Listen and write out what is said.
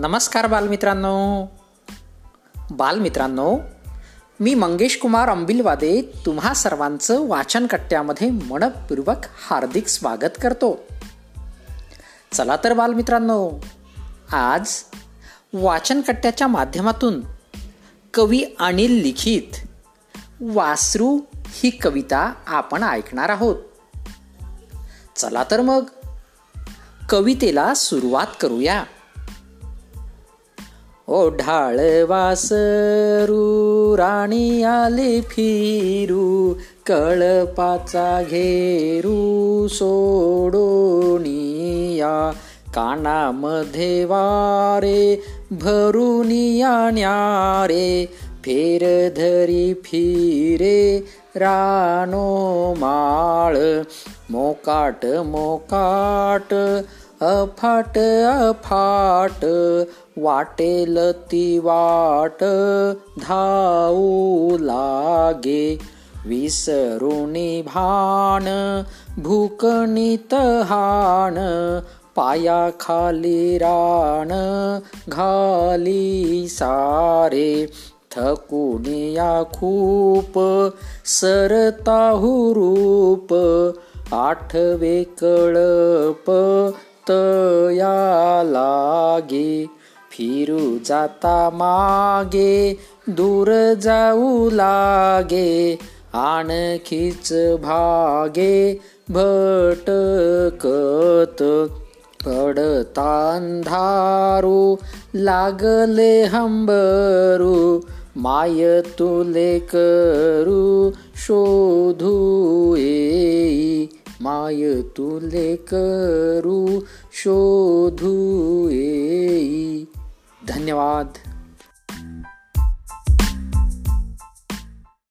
नमस्कार बालमित्रांनो. बालमित्रांनो मी मंगेश कुमार अंबिलवादे तुम्हा सर्वांचं वाचनकट्ट्यामध्ये मनपूर्वक हार्दिक स्वागत करतो. चला तर बालमित्रांनो आज वाचनकट्ट्याच्या माध्यमातून कवी अनिल लिखित वासरू ही कविता आपण ऐकणार आहोत. चला तर मग कवितेला सुरुवात करूया. ओढाळ वासरू राणी आले फिरू कळपाचा घेरू सोडोनिया कानामध्ये वारे भरून रे फेर धरी फिरे रानो माळ. मोकाट मोकाट अफाट अफाट वाटेल ती वाट धावू लागे विसरुणी भान भूकणी तहान पायाखाली राण घाली सारे थकुनिया खूप सरताहु रूप आठवे कळप तया लागे फिरू जाता मागे दूर जाऊ लागे आणखीच भागे भटकत पडतांधारू लागले हंबरू माय तुले करू शोधू काय तुले करू शोधू येई. धन्यवाद.